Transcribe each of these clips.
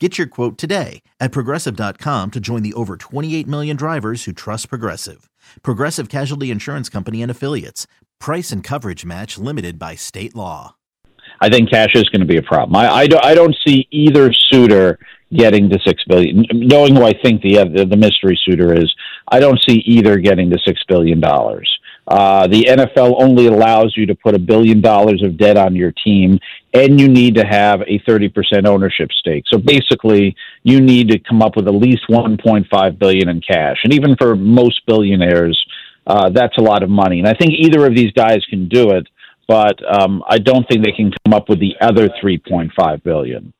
Get your quote today at progressive.com to join the over 28 million drivers who trust Progressive. Progressive Casualty Insurance Company and Affiliates. Price and coverage match limited by state law. I think cash is going to be a problem. I, I, don't, I don't see either suitor getting to six billion. Knowing who I think the the mystery suitor is, I don't see either getting to six billion dollars. Uh, the NFL only allows you to put a billion dollars of debt on your team, and you need to have a 30% ownership stake. So basically, you need to come up with at least 1.5 billion in cash. And even for most billionaires, uh, that's a lot of money. And I think either of these guys can do it, but um, I don't think they can come up with the other 3.5 billion.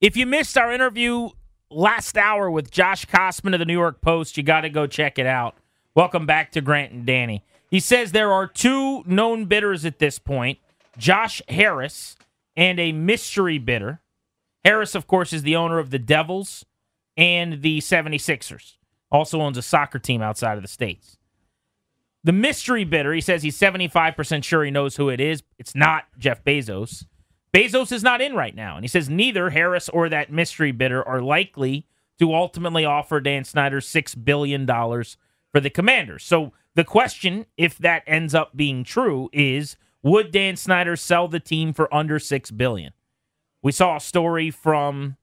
If you missed our interview last hour with Josh Kosman of the New York Post, you got to go check it out. Welcome back to Grant and Danny. He says there are two known bidders at this point Josh Harris and a mystery bidder. Harris, of course, is the owner of the Devils and the 76ers. Also owns a soccer team outside of the States. The mystery bidder, he says he's 75% sure he knows who it is. It's not Jeff Bezos. Bezos is not in right now. And he says neither Harris or that mystery bidder are likely to ultimately offer Dan Snyder $6 billion for the Commanders. So the question, if that ends up being true, is would Dan Snyder sell the team for under six billion? We saw a story from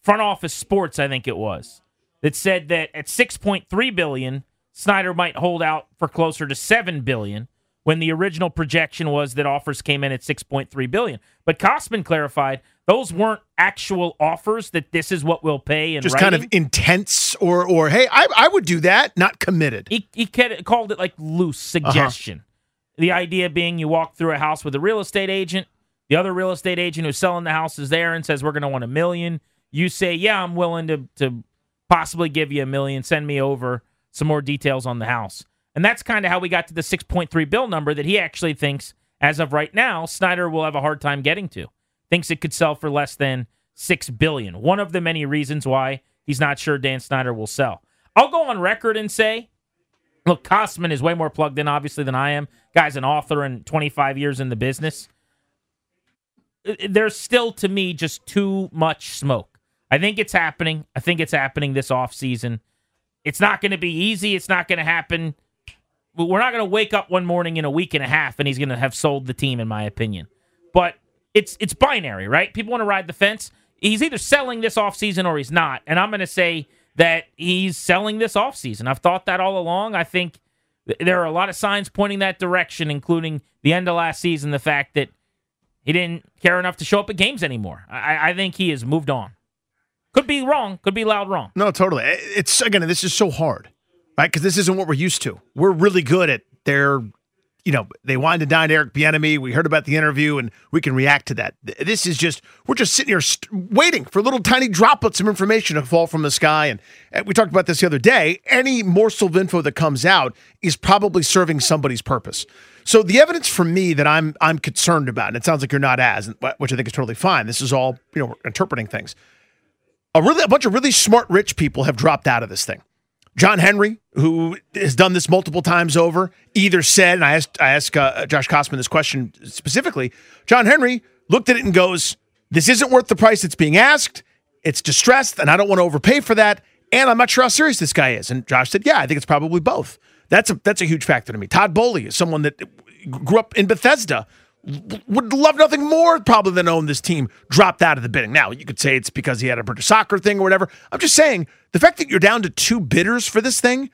Front Office Sports, I think it was, that said that at 6.3 billion, Snyder might hold out for closer to 7 billion when the original projection was that offers came in at 6.3 billion. But Kosman clarified those weren't actual offers that this is what we'll pay and just kind of intense or or hey, I, I would do that, not committed. He, he called it like loose suggestion. Uh-huh. The idea being you walk through a house with a real estate agent, the other real estate agent who's selling the house is there and says we're going to want a million. You say, "Yeah, I'm willing to to possibly give you a million. Send me over some more details on the house." And that's kind of how we got to the 6.3 bill number that he actually thinks, as of right now, Snyder will have a hard time getting to. Thinks it could sell for less than six billion. One of the many reasons why he's not sure Dan Snyder will sell. I'll go on record and say, look, Kosman is way more plugged in, obviously, than I am. Guy's an author and 25 years in the business. Uh, uh, there's still, to me, just too much smoke. I think it's happening. I think it's happening this offseason. It's not going to be easy. It's not going to happen we're not going to wake up one morning in a week and a half and he's going to have sold the team, in my opinion. But it's it's binary, right? People want to ride the fence. He's either selling this offseason or he's not. And I'm going to say that he's selling this offseason. I've thought that all along. I think there are a lot of signs pointing that direction, including the end of last season, the fact that he didn't care enough to show up at games anymore. I, I think he has moved on. Could be wrong. Could be loud wrong. No, totally. It's again, this is so hard right? Because this isn't what we're used to. We're really good at their, you know, they wanted to dine Eric Bieniemy. We heard about the interview, and we can react to that. This is just we're just sitting here st- waiting for little tiny droplets of information to fall from the sky. And, and we talked about this the other day. Any morsel of info that comes out is probably serving somebody's purpose. So the evidence for me that I'm I'm concerned about, and it sounds like you're not as, which I think is totally fine. This is all you know, we're interpreting things. A really a bunch of really smart rich people have dropped out of this thing. John Henry, who has done this multiple times over, either said, and I asked, I asked uh, Josh Kosman this question specifically. John Henry looked at it and goes, "This isn't worth the price that's being asked. It's distressed, and I don't want to overpay for that. And I'm not sure how serious this guy is." And Josh said, "Yeah, I think it's probably both." That's a that's a huge factor to me. Todd Boehly is someone that grew up in Bethesda, would love nothing more probably than own this team dropped out of the bidding. Now, you could say it's because he had a British soccer thing or whatever. I'm just saying the fact that you're down to two bidders for this thing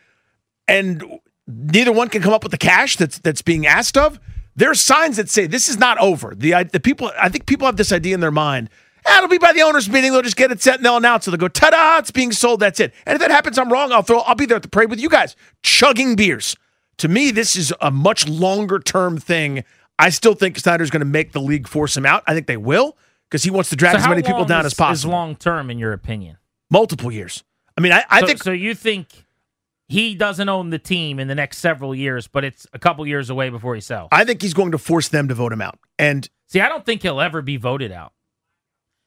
and neither one can come up with the cash that's that's being asked of, there are signs that say this is not over. The the people I think people have this idea in their mind. Ah, it'll be by the owner's meeting. They'll just get it set and they'll announce it. They'll go, ta-da, it's being sold. That's it. And if that happens, I'm wrong. I'll throw. I'll be there at the parade with you guys, chugging beers. To me, this is a much longer term thing. I still think Snyder's going to make the league force him out. I think they will because he wants to drag So as many people down is, as possible. Is long term in your opinion? Multiple years. I mean, I, I so, think so. You think he doesn't own the team in the next several years, but it's a couple years away before he sells. I think he's going to force them to vote him out. And See, I don't think he'll ever be voted out.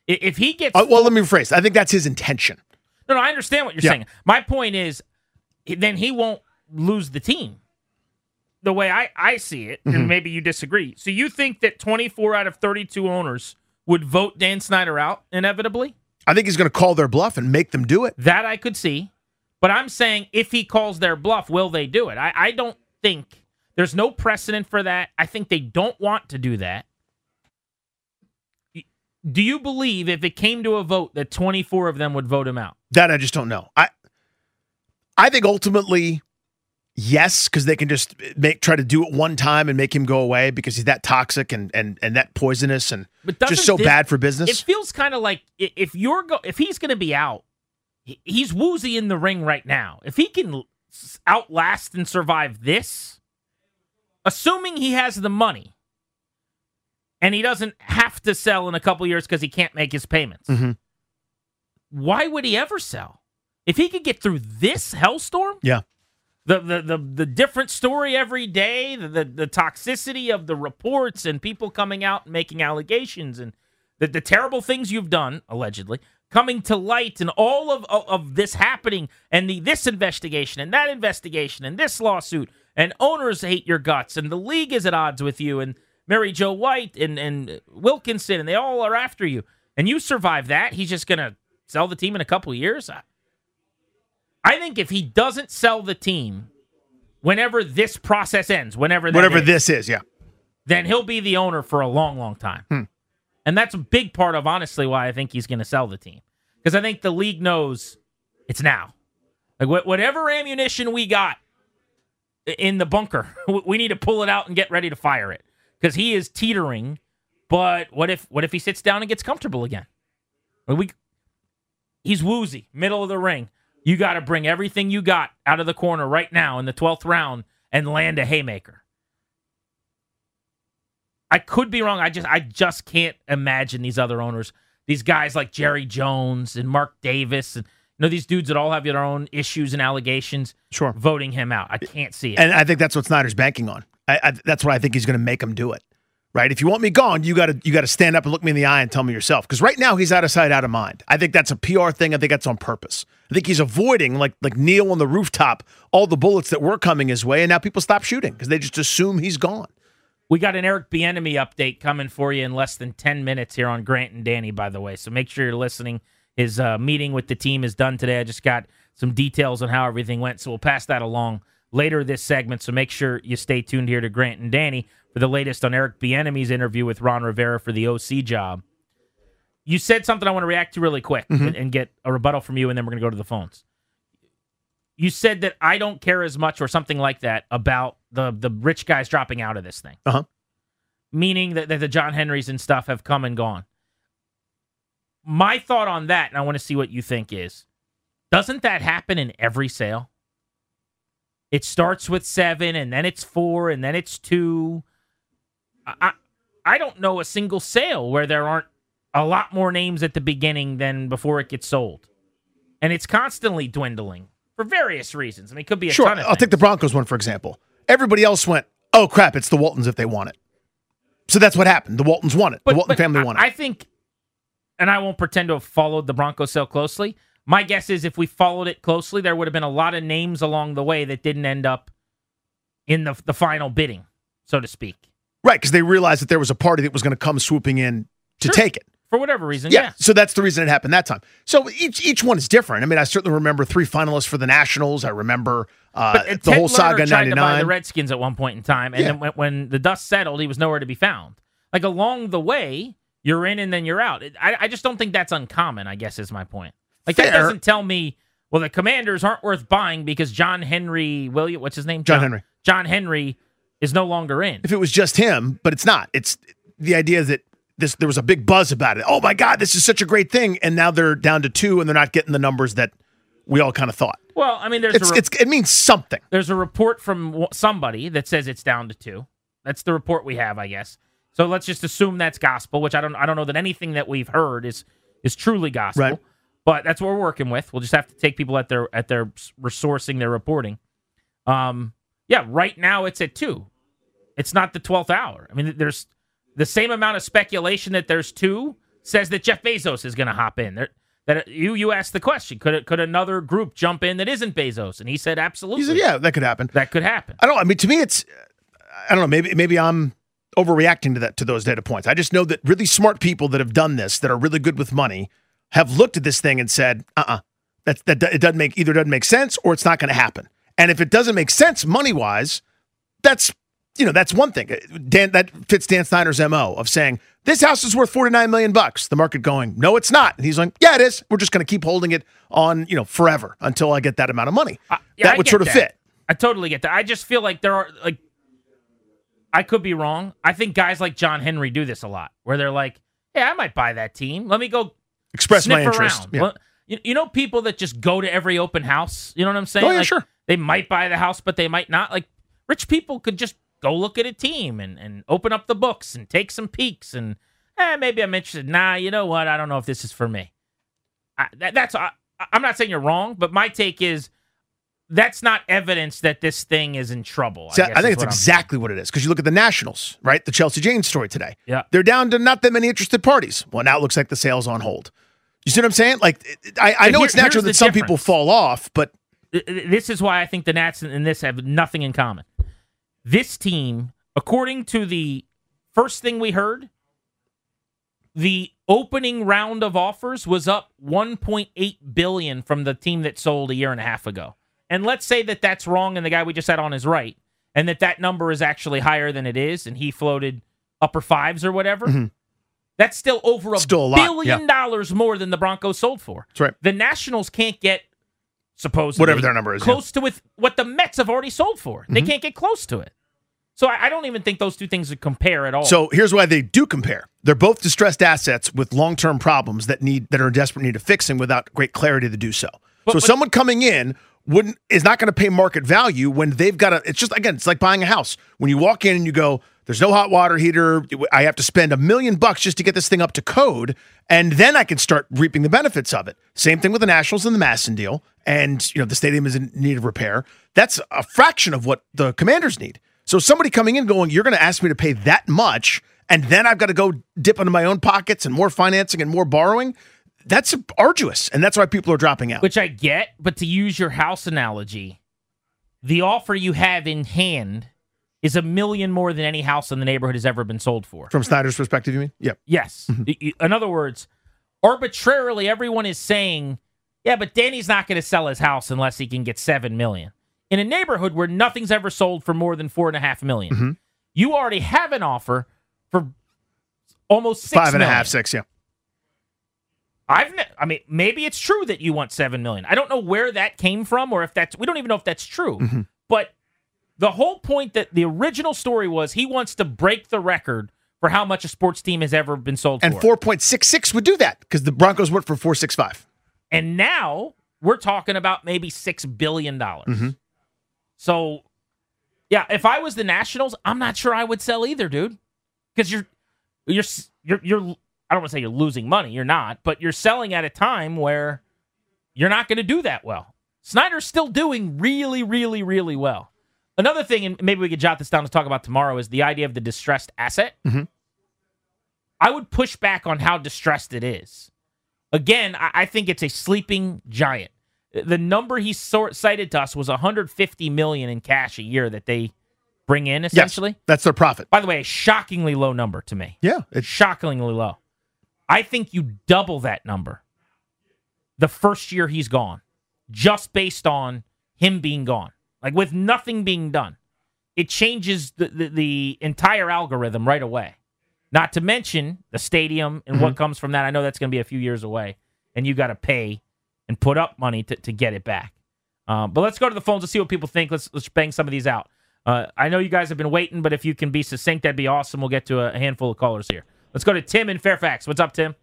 If he gets uh, well, let me rephrase. I think that's his intention. No, no, I understand what you're Yeah. saying. My point is, then he won't lose the team. The way I, I see it, Mm-hmm. and maybe you disagree. So you think that 24 out of 32 owners would vote Dan Snyder out inevitably? I think he's going to call their bluff and make them do it. That I could see. But I'm saying if he calls their bluff, will they do it? I, I don't think there's no precedent for that. I think they don't want to do that. Do you believe if it came to a vote that 24 of them would vote him out? That I just don't know. I I think ultimately yes, because they can just make try to do it one time and make him go away because he's that toxic and and and that poisonous and just so this- bad for business. It feels kind of like if you're go if he's going to be out, he's woozy in the ring right now. If he can outlast and survive this, assuming he has the money, and he doesn't have to sell in a couple years because he can't make his payments, Mhm. why would he ever sell? If he could get through this hellstorm, yeah. The the the, the different story every day, the, the the toxicity of the reports and people coming out and making allegations and the, the terrible things you've done allegedly coming to light and all of, of of this happening and the this investigation and that investigation and this lawsuit and owners hate your guts and the league is at odds with you and Mary Jo White and and Wilkinson and they all are after you and you survive that he's just gonna sell the team in a couple years. I, I think if he doesn't sell the team whenever this process ends, whenever Whatever is, this is, yeah. then he'll be the owner for a long, long time. Hmm. And that's a big part of honestly why I think he's going to sell the team because I think the league knows it's now. Like wh- whatever ammunition we got in the bunker, we need to pull it out and get ready to fire it because he is teetering. But what if what if he sits down and gets comfortable again? We he's woozy, middle of the ring. You got to bring everything you got out of the corner right now in the twelfth round and land a haymaker. I could be wrong. I just I just can't imagine these other owners, these guys like Jerry Jones and Mark Davis, and you know these dudes that all have their own issues and allegations, Sure. voting him out. I can't see it. And I think that's what Snyder's banking on. I, I, that's what I think he's going to make him do it. Right? If you want me gone, you got to you got to stand up and look me in the eye and tell me yourself. Because right now he's out of sight, out of mind. I think that's a PR thing. I think that's on purpose. I think he's avoiding like like Neil on the rooftop all the bullets that were coming his way, and now people stop shooting because they just assume he's gone. We got an Eric Bieniemy update coming for you in less than 10 minutes here on Grant and Danny, by the way. So make sure you're listening. His uh, meeting with the team is done today. I just got some details on how everything went. So we'll pass that along later this segment. So make sure you stay tuned here to Grant and Danny for the latest on Eric Bieniemy's interview with Ron Rivera for the OC job. You said something I want to react to really quick and, and get a rebuttal from you, and then we're going to go to the phones. You said that I don't care as much or something like that about the the rich guys dropping out of this thing Uh huh. meaning that, that the John Henrys and stuff have come and gone. My thought on that, and I want to see what you think is doesn't that happen in every sale? It starts with seven, and then it's four, and then it's two. I, I, don't know a single sale where there aren't a lot more names at the beginning than before it gets sold. And it's constantly dwindling for various reasons. I mean, it could be a Sure. ton of I'll take the. Broncos one for example. Everybody else went, oh crap, it's the Waltons if they want it. So that's what happened. The Waltons won it. the Walton family won it. I think, and I won't pretend to have followed the Broncos sale closely. My guess is if we followed it closely, there would have been a lot of names along the way that didn't end up in the the final bidding, so to speak, right, because they realized that there was a party that was going to come swooping in to Sure. take it. for whatever reason. Yeah. Yeah, So that's the reason it happened that time. So each each one is different. I mean, I certainly remember three finalists for the Nationals. I remember uh, but the Ted whole Lerner saga in tried to buy the Redskins at one point in time, and Yeah. then when, when the dust settled, he was nowhere to be found. Like along the way, you're in and then you're out. I, I just don't think that's uncommon. I guess is my point. Like that doesn't tell me. Well, the Commanders aren't worth buying because John Henry William, what's his name? John Henry. John Henry is no longer in. if it was just him, but it's not. It's the idea that this there was a big buzz about it. Oh my God, this is such a great thing, and now they're down to two, and they're not getting the numbers that we all kind of thought. Well, I mean, there's It's, a, re- it's it means something. there's a report from somebody that says it's down to two. That's the report we have, I guess. So let's just assume that's gospel, which I don't I don't know that anything that we've heard is is truly gospel. Right. But that's what we're working with. We'll just have to take people at their at their resourcing their reporting. Um, yeah, right now it's at two. It's not the twelfth hour. I mean, there's the same amount of speculation that there's two says that Jeff Bezos is going to hop in. There, that you you asked the question, could it, could another group jump in that isn't Bezos? And he said absolutely. He said, "Yeah, that could happen." That could happen. I don't. I mean, to me, it's I don't know. Maybe maybe I'm overreacting to that to those data points. I just know that really smart people that have done this, that are really good with money, have looked at this thing and said, "Uh, uh that that it doesn't make either doesn't make sense or it's not going to happen." And if it doesn't make sense money wise, that's you know that's one thing. Dan that fits Dan Snyder's mo of saying this house is worth forty nine million bucks. The market going, no, it's not. And he's like, yeah, it is. We're just going to keep holding it on you know forever until I get that amount of money. Uh, yeah, that I would sort of that. fit. I totally get that. I just feel like there are like I could be wrong. I think guys like John Henry do this a lot, where they're like, "Hey, I might buy that team. Let me go Express my interest. around." Yeah. Well, you, you know, people that just go to every open house. You know what I'm saying? Oh, yeah, Like, sure. They might buy the house, but they might not. Like rich people could just go look at a team and and open up the books and take some peeks and eh, maybe I'm interested. Nah, you know what? I don't know if this is for me. I, that, that's I, I'm not saying you're wrong, but my take is that's not evidence that this thing is in trouble. See, I, guess think it's what exactly what it is because you look at the Nationals, right? The Chelsea Jane story today. Yeah. They're down to not that many interested parties. Well, now it looks like the sale's on hold. You see what I'm saying? Like, I, I know here- it's natural that some people fall off, but Th- th- This is why I think the Nats and this have nothing in common. This team, according to the first thing we heard, the opening round of offers was up 1.8 billion from the team that sold a year and a half ago. And let's say that that's wrong and the guy we just had on is right and that that number is actually higher than it is and he floated upper fives or whatever. Mm-hmm. That's still over a Mm-hmm. Still a billion yeah. dollars more than the Broncos sold for. That's right. The Nationals can't get supposedly Whatever their number is, yeah. Mm-hmm. close to with what the Mets have already sold for. They can't get close to it. So I, I don't even think those two things would compare at all. So here's why they do compare. They're both distressed assets with long-term problems that need that are in desperate need of fixing without great clarity to do so. so but- someone coming in wouldn't is not going to pay market value when they've got a. It's just again, it's like buying a house. When you walk in and you go, "There's no hot water heater. I have to spend a million bucks just to get this thing up to code, and then I can start reaping the benefits of it." Same thing with the Nationals and the MASN deal, and you know the stadium is in need of repair. That's a fraction of what the Commanders need. So somebody coming in going, you're going to ask me to pay that much, and then I've got to go dip into my own pockets and more financing and more borrowing. That's arduous, and that's why people are dropping out. which I get, but to use your house analogy, the offer you have in hand is a million more than any house in the neighborhood has ever been sold for. From Snyder's perspective, you mean? Yep. Yes. Y- In other words, arbitrarily, everyone is saying, yeah, but Danny's not going to sell his house unless he can get seven million. In a neighborhood where nothing's ever sold for more than four and a half million, you already have an offer for almost six Five and a half, six, yeah. I've, ne- I mean, maybe it's true that you want seven million. I don't know where that came from, or if that's. We don't even know if that's true. Mm-hmm. But the whole point that the original story was, he wants to break the record for how much a sports team has ever been sold for. And for. 4.66 would do that because the Broncos went for 465. And now we're talking about maybe six billion dollars. Mm-hmm. So, yeah, if I was the Nationals, I'm not sure I would sell either, dude. Because you're, you're, you're, you're. I don't want to say you're losing money. You're not, but you're selling at a time where you're not going to do that well. Snyder's still doing really, really, really well. Another thing, and maybe we could jot this down to talk about tomorrow, is the idea of the distressed asset. Mm-hmm. I would push back on how distressed it is. Again, I, I think it's a sleeping giant. The number he sort cited to us was 150 million in cash a year that they bring in essentially. Yes, that's their profit. By the way, a shockingly low number to me. Yeah. It's, Shockingly low. I think you double that number the first year he's gone, just based on him being gone. Like with nothing being done, it changes the, the, the entire algorithm right away. Not to mention the stadium and what comes from that. I know that's going to be a few years away, and you got to pay and put up money to, to get it back. Um, but let's go to the phones and see what people think. Let's let's bang some of these out. Uh, I know you guys have been waiting, but if you can be succinct, that'd be awesome. We'll get to a handful of callers here. Let's go to Tim in Fairfax. What's up, Tim?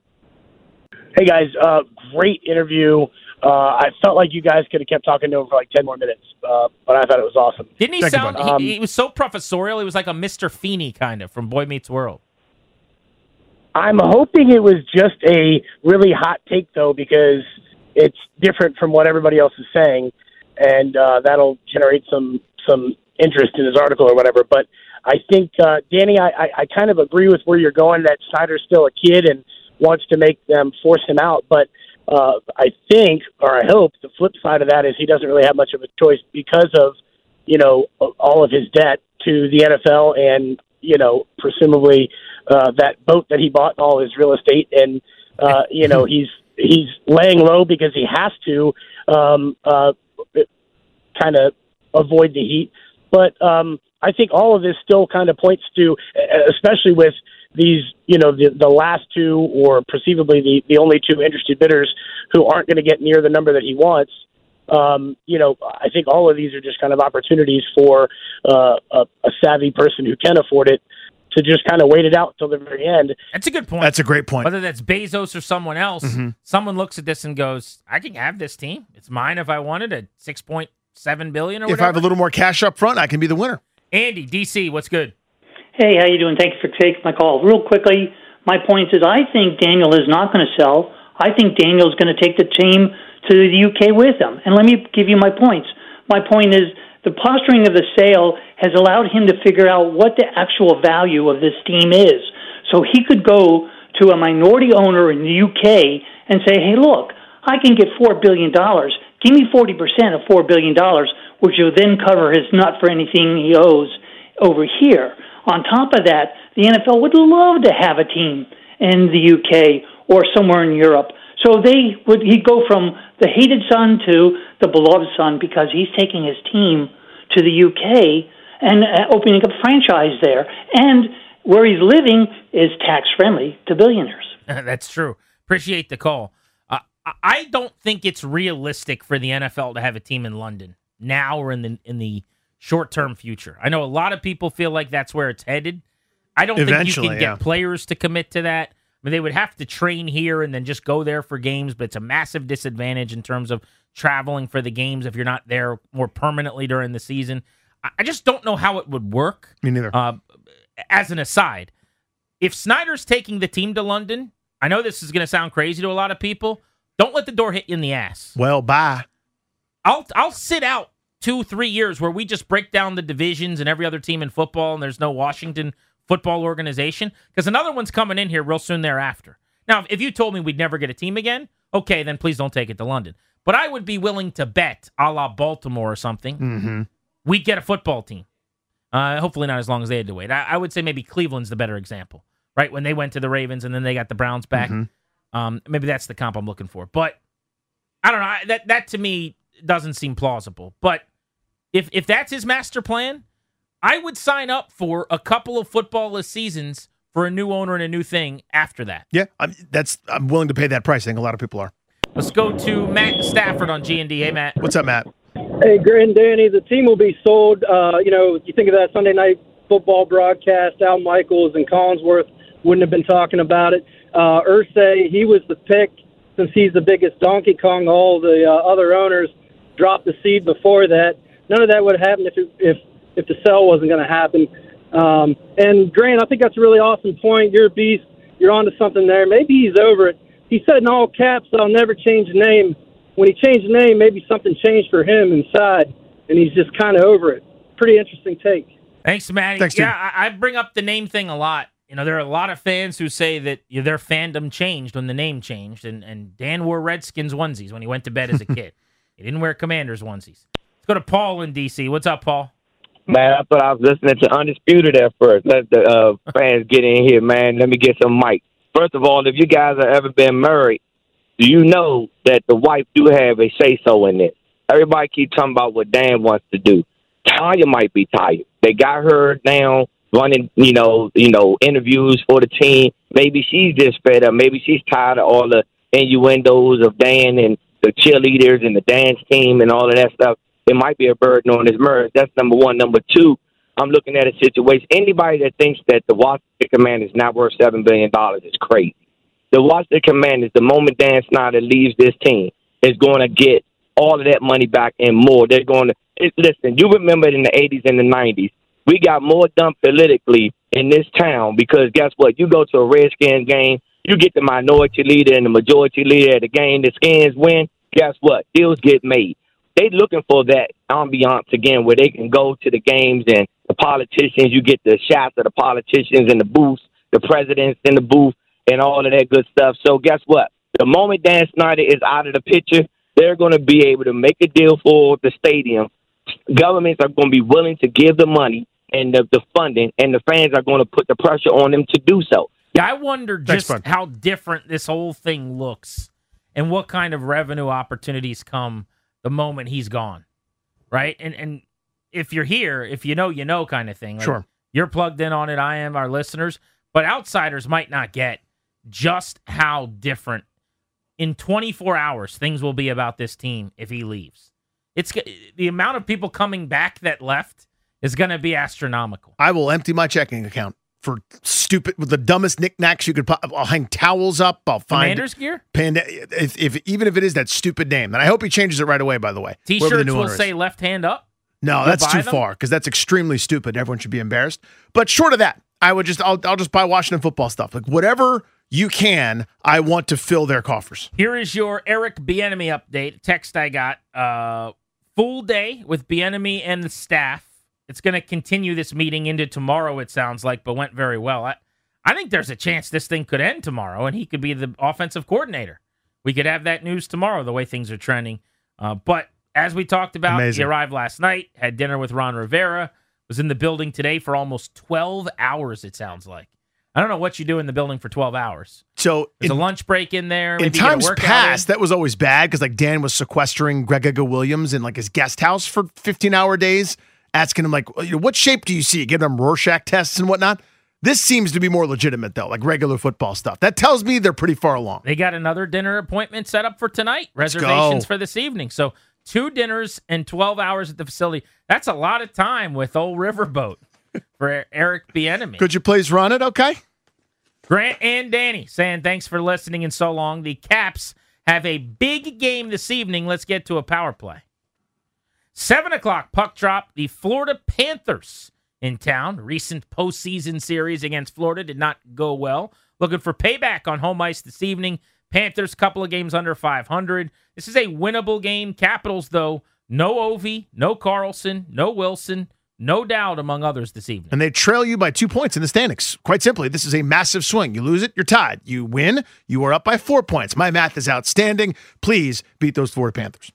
Hey guys, uh, great interview. Uh, I felt like you guys could have kept talking to him for like ten more minutes, uh, but I thought it was awesome. Didn't he Thank sound? bud. he, Um, he was so professorial. He was like a Mr. Feeney kind of from Boy Meets World. I'm hoping it was just a really hot take though, because it's different from what everybody else is saying, and uh, that'll generate some some interest in his article or whatever. But I think uh, Danny, I, I, I kind of agree with where you're going. That Snyder's still a kid and wants to make them force him out, but uh, I think, or I hope, the flip side of that is he doesn't really have much of a choice because of you know all of his debt to the NFL and you know presumably uh, that boat that he bought and all his real estate and uh, you know he's he's laying low because he has to um, uh, kind of avoid the heat. But um, I think all of this still kind of points to, especially with these, you know, the, the last two or perceivably the, the only two interested bidders who aren't going to get near the number that he wants. Um, you know, I think all of these are just kind of opportunities for uh, a, a savvy person who can afford it to just kind of wait it out until the very end. That's a good point. That's a great point. Whether that's Bezos or someone else, Mm-hmm. someone looks at this and goes, "I can have this team. It's mine if I wanted it. six point seven billion or If whatever." I have a little more cash up front, I can be the winner. Andy, DC, what's good? Hey, how you doing? Thank you for taking my call. Real quickly, my point is I think Daniel is not going to sell. I think Daniel's going to take the team to the UK with him. And let me give you my points. My point is the posturing of the sale has allowed him to figure out what the actual value of this team is. So he could go to a minority owner in the UK and say, hey, look, I can get $4 billion. Give me 40% of $4 billion, which will then cover his nut for anything he owes over here. On top of that, the NFL would love to have a team in the UK or somewhere in Europe. So they would he'd go from the hated son to the beloved son because he's taking his team to the UK and uh, opening up a franchise there. And where he's living is tax friendly to billionaires. That's true. Appreciate the call. Uh, I- don't think it's realistic for the NFL to have a team in London now or in the in the short term future. I know a lot of people feel like that's where it's headed. I don't think you Eventually, can get yeah. players to commit to that. I mean, they would have to train here and then just go there for games, but it's a massive disadvantage in terms of traveling for the games if you're not there more permanently during the season. I I just don't know how it would work. Me neither. Uh, as an aside, if Snyder's taking the team to London, I know this is going to sound crazy to a lot of people. Don't let the door hit you in the ass. well, bye. I'll I'll sit out two three years where we just break down the divisions and every other team in football, and there's no Washington football organization because another one's coming in here real soon thereafter. Now, if you told me we'd never get a team again, okay, then please don't take it to London. But I would be willing to bet, a la Baltimore or something, Mm-hmm. we get a football team. Uh, hopefully not as long as they had to wait. I, I would say maybe Cleveland's the better example, right? When they went to the Ravens and then they got the Browns back. Um, maybe that's the comp I'm looking for. But I don't know. I- That that to me doesn't seem plausible. But if if that's his master plan, I would sign up for a couple of footballless seasons for a new owner and a new thing after that. Yeah, I'm, that's I'm willing to pay that price. I think a lot of people are. Let's go to Matt Stafford on G and D. Hey Matt. What's up, Matt? Hey, Grant and Danny, the team will be sold. Uh, you know, you think of that Sunday night football broadcast, Al Michaels and Collinsworth wouldn't have been talking about it. Uh, Irsay, he was the pick since he's the biggest Donkey Kong. All the uh, other owners dropped the seed before that. None of that would have happened if it, if if the sell wasn't going to happen. Um, and Grant, I think that's a really awesome point. You're a beast. You're onto something there. Maybe he's over it. He said in all caps, "I'll never change the name." When he changed the name, maybe something changed for him inside, and he's just kind of over it. Pretty interesting take. Thanks, Matty. Thanks, yeah, I, I bring up the name thing a lot. You know, there are a lot of fans who say that you know, their fandom changed when the name changed, and, and Dan wore Redskins onesies when he went to bed as a kid. he didn't wear Commanders onesies. Let's go to Paul in D.C. What's up, Paul? Man, I thought I was listening to Undisputed at first. Let the uh, fans get in here, man. Let me get some mic. First of all, if you guys have ever been married, do you know that the wife do have a say so in it? Everybody keep talking about what Dan wants to do. Tanya might be tired. They got her down running, you know, you know, interviews for the team. Maybe she's just fed up. Maybe she's tired of all the innuendos of Dan and the cheerleaders and the dance team and all of that stuff. It might be a burden on his marriage. That's number one. Number two, I'm looking at a situation. Anybody that thinks that the Washington Command is not worth seven billion dollars is crazy. The Washington Commanders, the moment Dan Snyder leaves this team, is going to get all of that money back and more. They're going to it, listen. You remember in the '80s and the '90s, we got more done politically in this town because guess what? You go to a Redskins game, you get the minority leader and the majority leader at the game. The Skins win. Guess what? Deals get made. They looking for that ambiance again, where they can go to the games and the politicians. You get the shots of the politicians in the booth, the presidents in the booth, and all of that good stuff. So guess what? The moment Dan Snyder is out of the picture, they're going to be able to make a deal for the stadium. Governments are going to be willing to give the money and the, the funding, and the fans are going to put the pressure on them to do so. Yeah, I wonder just bud. how different this whole thing looks and what kind of revenue opportunities come the moment he's gone. Right? And and if you're here, if you know, you know kind of thing. Like, Sure. You're plugged in on it, I am, our listeners, but outsiders might not get just how different in 24 hours things will be about this team if he leaves. It's the amount of people coming back that left is going to be astronomical. I will empty my checking account for stupid with the dumbest knickknacks you could. po- I'll hang towels up. I'll find Commanders gear? Panda. If, if even if it is that stupid name, and I hope he changes it right away. By the way, T-shirts new will say left hand up. No, You'll that's too them? far because that's extremely stupid. Everyone should be embarrassed. But short of that, I would just I'll I'll just buy Washington football stuff. Like whatever you can, I want to fill their coffers. Here is your Eric Bieniemy update. Text I got. Uh, full day with Bieniemy and the staff. It's going to continue this meeting into tomorrow. It sounds like, but went very well. I, I think there's a chance this thing could end tomorrow, and he could be the offensive coordinator. We could have that news tomorrow. The way things are trending. Uh, but as we talked about, Amazing. he arrived last night, had dinner with Ron Rivera, was in the building today for almost 12 hours. It sounds like. I don't know what you do in the building for 12 hours. So There's in, a lunch break in there. in maybe you get a times past, in. that was always bad because like Dan was sequestering Gregg Williams in like his guest house for 15 hour days, asking him like, you know, what shape do you see? Giving them Rorschach tests and whatnot. This seems to be more legitimate though, like regular football stuff. That tells me they're pretty far along. They got another dinner appointment set up for tonight. Reservations for this evening. So two dinners and 12 hours at the facility. That's a lot of time with old Riverboat for Eric Bieniemy. Could you please run it? Okay. Grant and Danny saying thanks for listening and so long. The Caps have a big game this evening. Let's get to a power play. Seven o'clock puck drop. The Florida Panthers in town. Recent postseason series against Florida did not go well. Looking for payback on home ice this evening. Panthers couple of games under 500. This is a winnable game. Capitals though, no Ovi, no Carlson, no Wilson, no doubt among others this evening. and they trail you by two points in the standings. Quite simply, this is a massive swing. You lose it, you're tied. You win, you are up by four points. My math is outstanding. Please beat those Florida Panthers.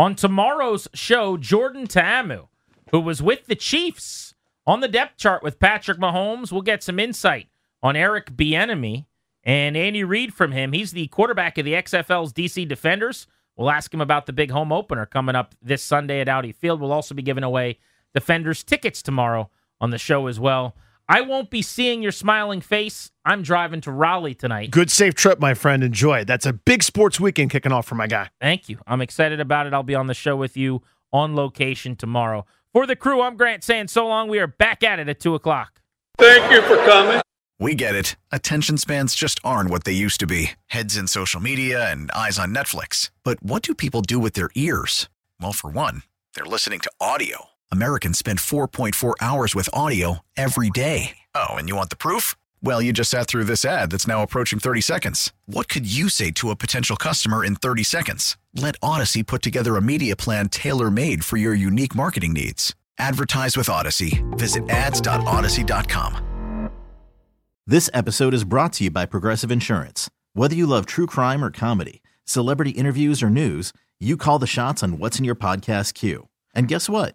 On tomorrow's show, Jordan Ta'amu, who was with the Chiefs on the depth chart with Patrick Mahomes, we'll get some insight on Eric Bieniemy and Andy Reid from him. He's the quarterback of the XFL's DC Defenders. We'll ask him about the big home opener coming up this Sunday at Audi Field. We'll also be giving away Defenders tickets tomorrow on the show as well. I won't be seeing your smiling face. I'm driving to Raleigh tonight. Good, safe trip, my friend. Enjoy. That's a big sports weekend kicking off for my guy. Thank you. I'm excited about it. I'll be on the show with you on location tomorrow. For the crew, I'm Grant saying so long. We are back at it at 2 o'clock. Thank you for coming. We get it. Attention spans just aren't what they used to be heads in social media and eyes on Netflix. But what do people do with their ears? Well, for one, they're listening to audio. Americans spend 4.4 hours with audio every day. Oh, and you want the proof? Well, you just sat through this ad that's now approaching 30 seconds. What could you say to a potential customer in 30 seconds? Let Audacy put together a media plan tailor made for your unique marketing needs. Advertise with Audacy. Visit ads.audacy.com. This episode is brought to you by Progressive Insurance. Whether you love true crime or comedy, celebrity interviews or news, you call the shots on what's in your podcast queue. And guess what?